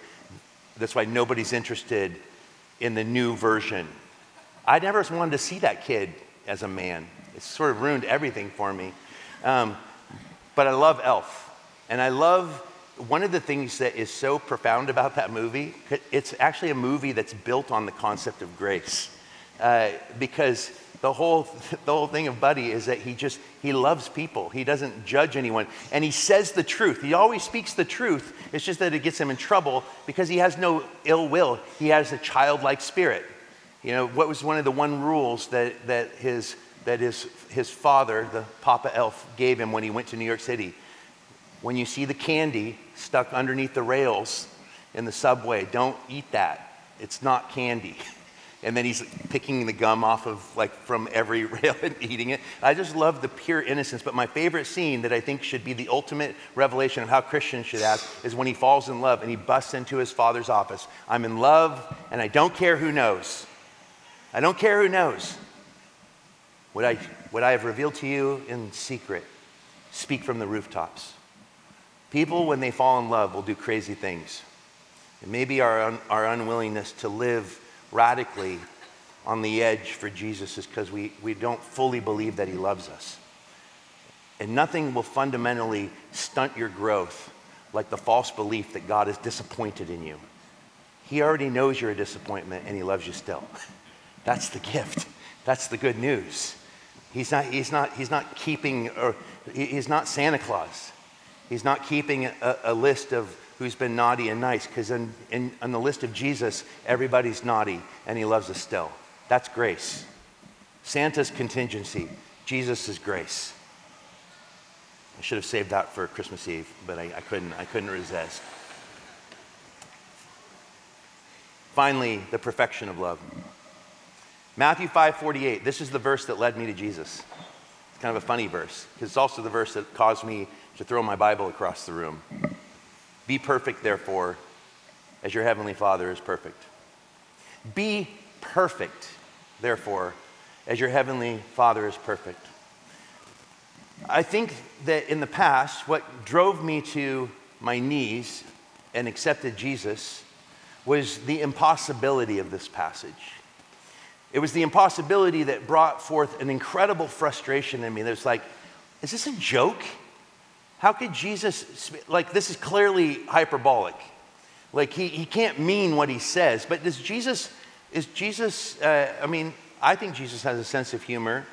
[SPEAKER 1] That's why nobody's interested in the new version. I never wanted to see that kid as a man. It sort of ruined everything for me. Um, but I love Elf. And I love one of the things that is so profound about that movie, it's actually a movie that's built on the concept of grace. Uh, because the whole, [laughs] the whole thing of Buddy is that he just, he loves people. He doesn't judge anyone. And he says the truth. He always speaks the truth. It's just that it gets him in trouble because he has no ill will. He has a childlike spirit. You know, what was one of the one rules that, that, his, that his, his father, the Papa Elf, gave him when he went to New York City? When you see the candy stuck underneath the rails in the subway, don't eat that. It's not candy. [laughs] and then he's picking the gum off of like from every [laughs] rail and eating it. I just love the pure innocence. But my favorite scene that I think should be the ultimate revelation of how Christians should act is when he falls in love and he busts into his father's office. I'm in love and I don't care who knows. I don't care who knows. What I, what I have revealed to you in secret, speak from the rooftops. People, when they fall in love, will do crazy things. And maybe our, un, our unwillingness to live radically on the edge for Jesus is because we, we don't fully believe that he loves us. And nothing will fundamentally stunt your growth like the false belief that God is disappointed in you. He already knows you're a disappointment and he loves you still. [laughs] That's the gift. That's the good news. He's not, he's not, he's not keeping, or he's not Santa Claus. He's not keeping a, a list of who's been naughty and nice, because in, in, on the list of Jesus, everybody's naughty and he loves us still. That's grace. Santa's contingency, Jesus is grace. I should have saved that for Christmas Eve, but I, I couldn't, I couldn't resist. Finally, the perfection of love. Matthew 5:48. This is the verse that led me to Jesus. It's kind of a funny verse because it's also the verse that caused me to throw my Bible across the room. Be perfect, therefore, as your heavenly Father is perfect. Be perfect, therefore, as your heavenly Father is perfect. I think that in the past, what drove me to my knees and accepted Jesus was the impossibility of this passage. It was the impossibility that brought forth an incredible frustration in me. There's like, is this a joke? How could Jesus, like, this is clearly hyperbolic. Like he, he can't mean what he says. But does Jesus, is Jesus, uh, I mean, I think Jesus has a sense of humor.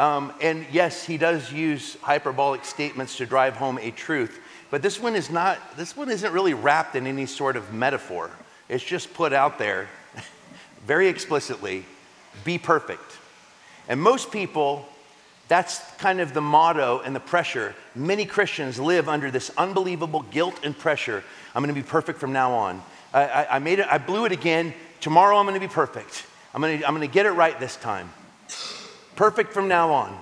[SPEAKER 1] Um, and yes, he does use hyperbolic statements to drive home a truth. But this one is not, this one isn't really wrapped in any sort of metaphor. It's just put out there [laughs] very explicitly be perfect. And most people, that's kind of the motto and the pressure. Many Christians live under this unbelievable guilt and pressure. I'm going to be perfect from now on. I, I, I made it, I blew it again. Tomorrow I'm going to be perfect. I'm going to, I'm going to get it right this time. Perfect from now on.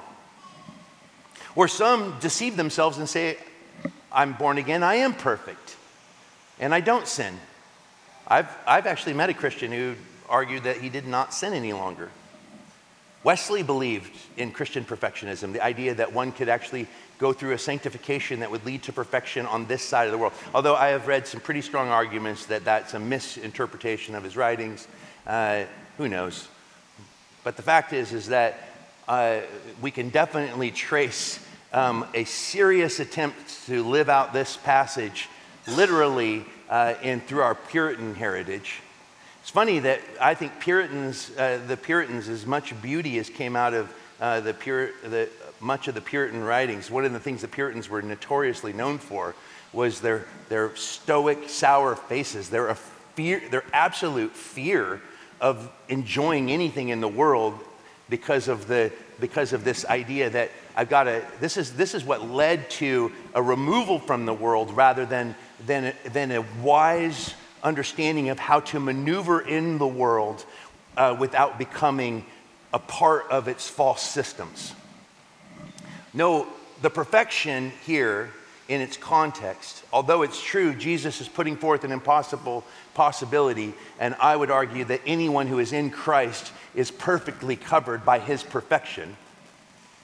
[SPEAKER 1] Or some deceive themselves and say, I'm born again, I am perfect, and I don't sin. I've, I've actually met a Christian who argued that he did not sin any longer. Wesley believed in Christian perfectionism, the idea that one could actually go through a sanctification that would lead to perfection on this side of the world. Although I have read some pretty strong arguments that that's a misinterpretation of his writings. Uh, who knows? But the fact is, is that uh, we can definitely trace um, a serious attempt to live out this passage literally uh, and through our Puritan heritage. It's funny that I think Puritans, uh, the Puritans, as much beauty as came out of uh, the, Pur- the much of the Puritan writings. One of the things the Puritans were notoriously known for was their, their stoic, sour faces, their, fear, their absolute fear of enjoying anything in the world because of, the, because of this idea that I've got to, this is, this is what led to a removal from the world rather than, than, than a wise understanding of how to maneuver in the world uh, without becoming a part of its false systems. No, the perfection here in its context, although it's true, Jesus is putting forth an impossible possibility, and I would argue that anyone who is in Christ is perfectly covered by his perfection.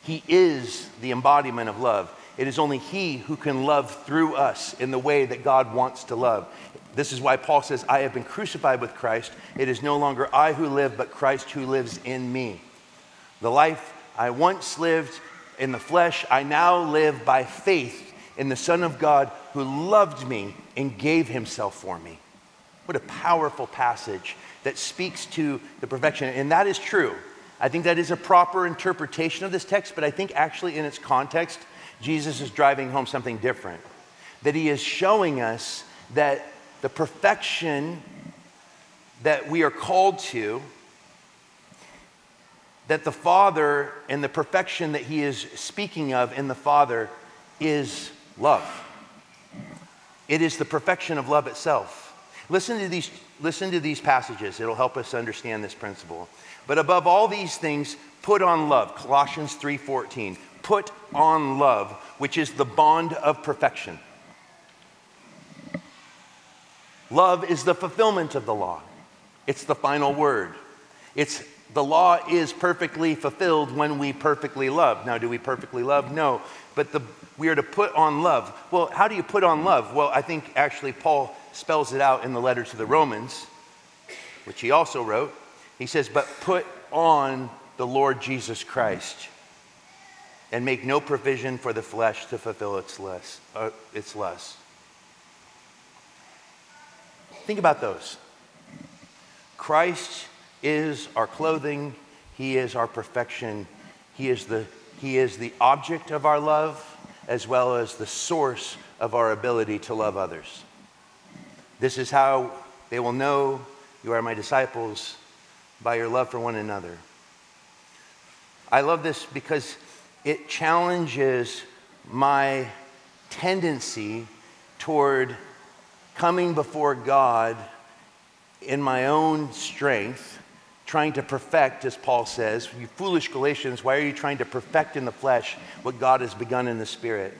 [SPEAKER 1] He is the embodiment of love. It is only He who can love through us in the way that God wants to love. This is why Paul says, I have been crucified with Christ. It is no longer I who live, but Christ who lives in me. The life I once lived in the flesh, I now live by faith in the Son of God who loved me and gave himself for me. What a powerful passage that speaks to the perfection. And that is true. I think that is a proper interpretation of this text, but I think actually in its context, Jesus is driving home something different. That he is showing us that the perfection that we are called to that the Father and the perfection that he is speaking of in the Father is love. It is the perfection of love itself. Listen to these, listen to these passages, it'll help us understand this principle. But above all these things, put on love. Colossians 3:14. Put on love, which is the bond of perfection. Love is the fulfillment of the law. It's the final word. It's the law is perfectly fulfilled when we perfectly love. Now, do we perfectly love? No. But the, we are to put on love. Well, how do you put on love? Well, I think actually Paul spells it out in the letter to the Romans, which he also wrote. He says, But put on the Lord Jesus Christ and make no provision for the flesh to fulfill its, uh, its lust. Think about those. Christ is our clothing, He is our perfection, He is the, he is the object of our love, as well as the source of our ability to love others. This is how they will know you are my disciples by your love for one another. I love this because it challenges my tendency toward coming before God in my own strength trying to perfect, as Paul says, you foolish Galatians, why are you trying to perfect in the flesh what God has begun in the Spirit?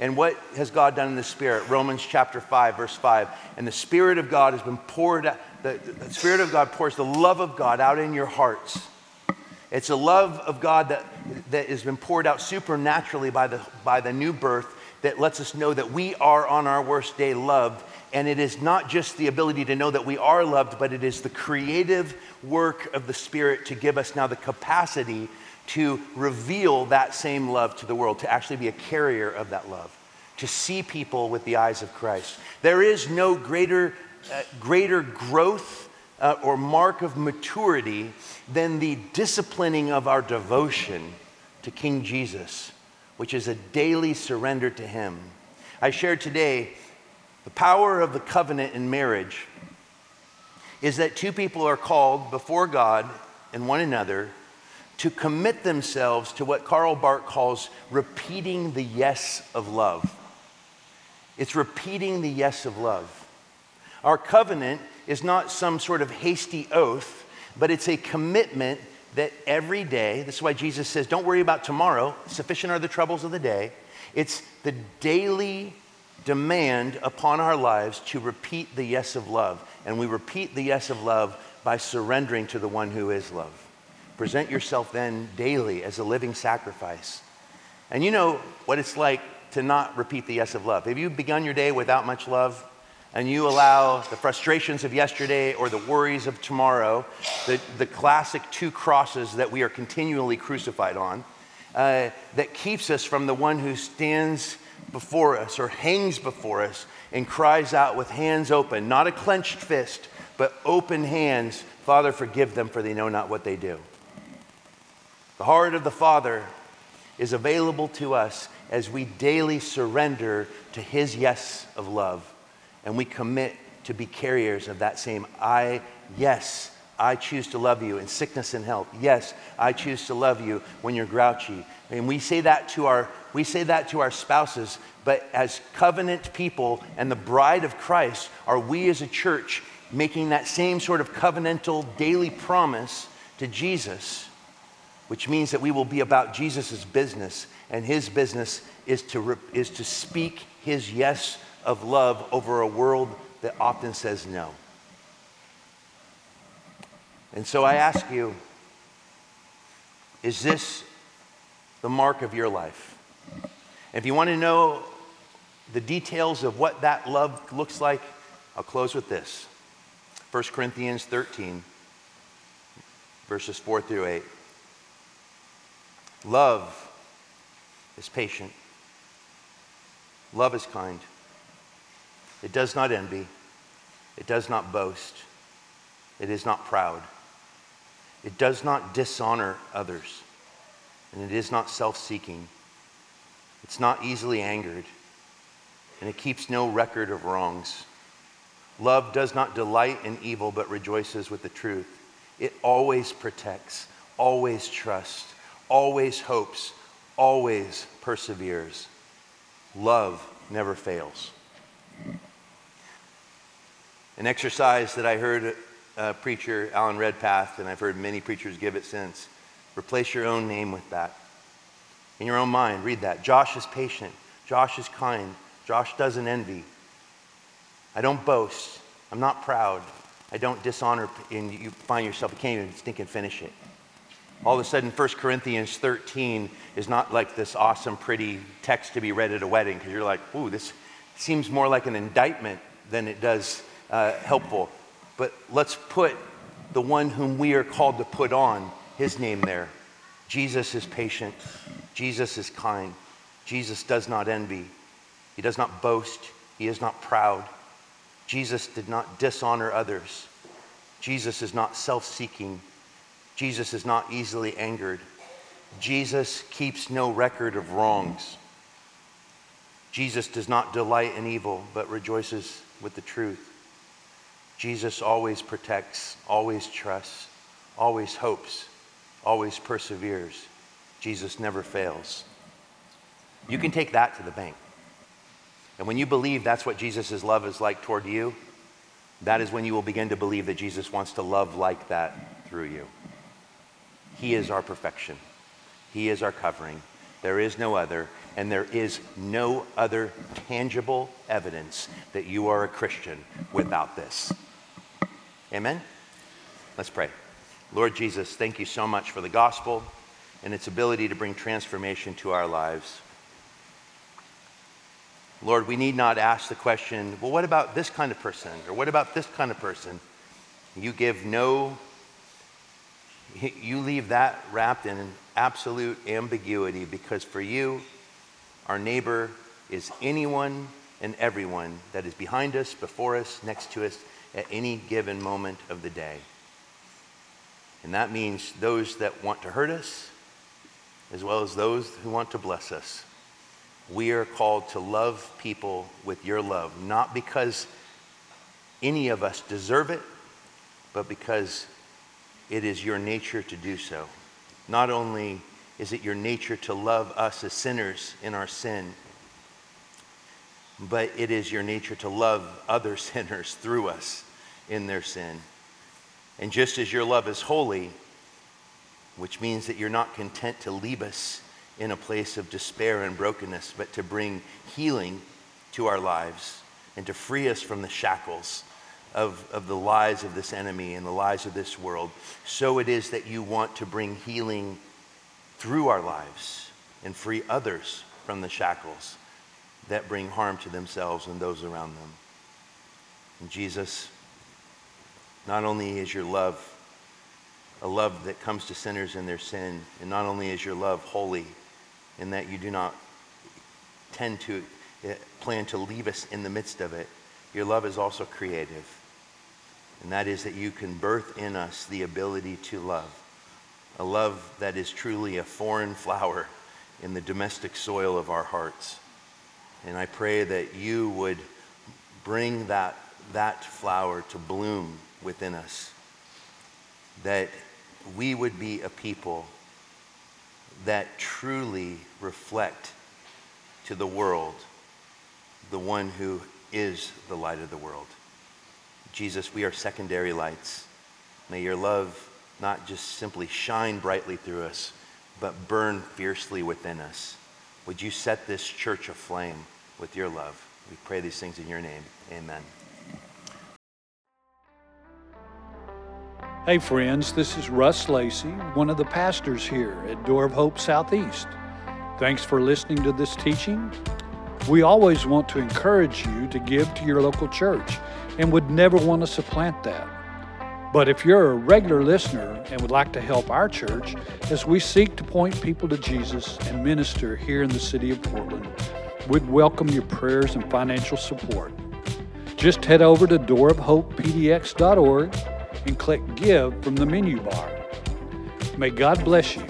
[SPEAKER 1] And what has God done in the Spirit? Romans chapter 5, verse 5. And the Spirit of God has been poured out, the, the Spirit of God pours the love of God out in your hearts. It's a love of God that, that has been poured out supernaturally by the, by the new birth that lets us know that we are on our worst day loved and it is not just the ability to know that we are loved, but it is the creative work of the Spirit to give us now the capacity to reveal that same love to the world, to actually be a carrier of that love, to see people with the eyes of Christ. There is no greater uh, greater growth uh, or mark of maturity than the disciplining of our devotion to King Jesus, which is a daily surrender to Him. I shared today the power of the covenant in marriage is that two people are called before God and one another to commit themselves to what Karl Barth calls repeating the yes of love. It's repeating the yes of love. Our covenant is not some sort of hasty oath, but it's a commitment that every day, this is why Jesus says, don't worry about tomorrow, sufficient are the troubles of the day. It's the daily demand upon our lives to repeat the yes of love. And we repeat the yes of love by surrendering to the one who is love. Present yourself then daily as a living sacrifice. And you know what it's like to not repeat the yes of love. Have you begun your day without much love? And you allow the frustrations of yesterday or the worries of tomorrow, the, the classic two crosses that we are continually crucified on, uh, that keeps us from the one who stands before us or hangs before us and cries out with hands open, not a clenched fist, but open hands Father, forgive them, for they know not what they do. The heart of the Father is available to us as we daily surrender to His yes of love and we commit to be carriers of that same I, yes, I choose to love you in sickness and health. Yes, I choose to love you when you're grouchy. And we say that to our we say that to our spouses, but as covenant people and the bride of Christ, are we as a church making that same sort of covenantal daily promise to Jesus, which means that we will be about Jesus' business, and his business is to, is to speak his yes of love over a world that often says no. And so I ask you, is this the mark of your life? If you want to know the details of what that love looks like, I'll close with this. 1 Corinthians 13, verses 4 through 8. Love is patient, love is kind, it does not envy, it does not boast, it is not proud, it does not dishonor others, and it is not self seeking. It's not easily angered, and it keeps no record of wrongs. Love does not delight in evil, but rejoices with the truth. It always protects, always trusts, always hopes, always perseveres. Love never fails. An exercise that I heard a preacher, Alan Redpath, and I've heard many preachers give it since replace your own name with that in your own mind. Read that. Josh is patient. Josh is kind. Josh doesn't envy. I don't boast. I'm not proud. I don't dishonor. And you find yourself, you can't even think and finish it. All of a sudden, 1 Corinthians 13 is not like this awesome, pretty text to be read at a wedding because you're like, ooh, this seems more like an indictment than it does uh, helpful. But let's put the one whom we are called to put on, his name there. Jesus is patient. Jesus is kind. Jesus does not envy. He does not boast. He is not proud. Jesus did not dishonor others. Jesus is not self seeking. Jesus is not easily angered. Jesus keeps no record of wrongs. Jesus does not delight in evil, but rejoices with the truth. Jesus always protects, always trusts, always hopes, always perseveres. Jesus never fails. You can take that to the bank. And when you believe that's what Jesus' love is like toward you, that is when you will begin to believe that Jesus wants to love like that through you. He is our perfection, He is our covering. There is no other, and there is no other tangible evidence that you are a Christian without this. Amen? Let's pray. Lord Jesus, thank you so much for the gospel and its ability to bring transformation to our lives. Lord, we need not ask the question, well, what about this kind of person? Or what about this kind of person? You give no, you leave that wrapped in absolute ambiguity because for you, our neighbor is anyone and everyone that is behind us, before us, next to us, at any given moment of the day. And that means those that want to hurt us, as well as those who want to bless us. We are called to love people with your love, not because any of us deserve it, but because it is your nature to do so. Not only is it your nature to love us as sinners in our sin, but it is your nature to love other [laughs] sinners through us in their sin. And just as your love is holy, which means that you're not content to leave us in a place of despair and brokenness, but to bring healing to our lives and to free us from the shackles of, of the lies of this enemy and the lies of this world, so it is that you want to bring healing through our lives and free others from the shackles that bring harm to themselves and those around them. And Jesus, not only is your love a love that comes to sinners in their sin, and not only is your love holy in that you do not tend to eh, plan to leave us in the midst of it, your love is also creative. And that is that you can birth in us the ability to love. A love that is truly a foreign flower in the domestic soil of our hearts. And I pray that you would bring that, that flower to bloom within us. That we would be a people that truly reflect to the world the one who is the light of the world. Jesus, we are secondary lights. May your love not just simply shine brightly through us, but burn fiercely within us. Would you set this church aflame with your love? We pray these things in your name. Amen.
[SPEAKER 2] Hey, friends, this is Russ Lacey, one of the pastors here at Door of Hope Southeast. Thanks for listening to this teaching. We always want to encourage you to give to your local church and would never want to supplant that. But if you're a regular listener and would like to help our church as we seek to point people to Jesus and minister here in the city of Portland, we'd welcome your prayers and financial support. Just head over to doorofhopepdx.org and click Give from the menu bar. May God bless you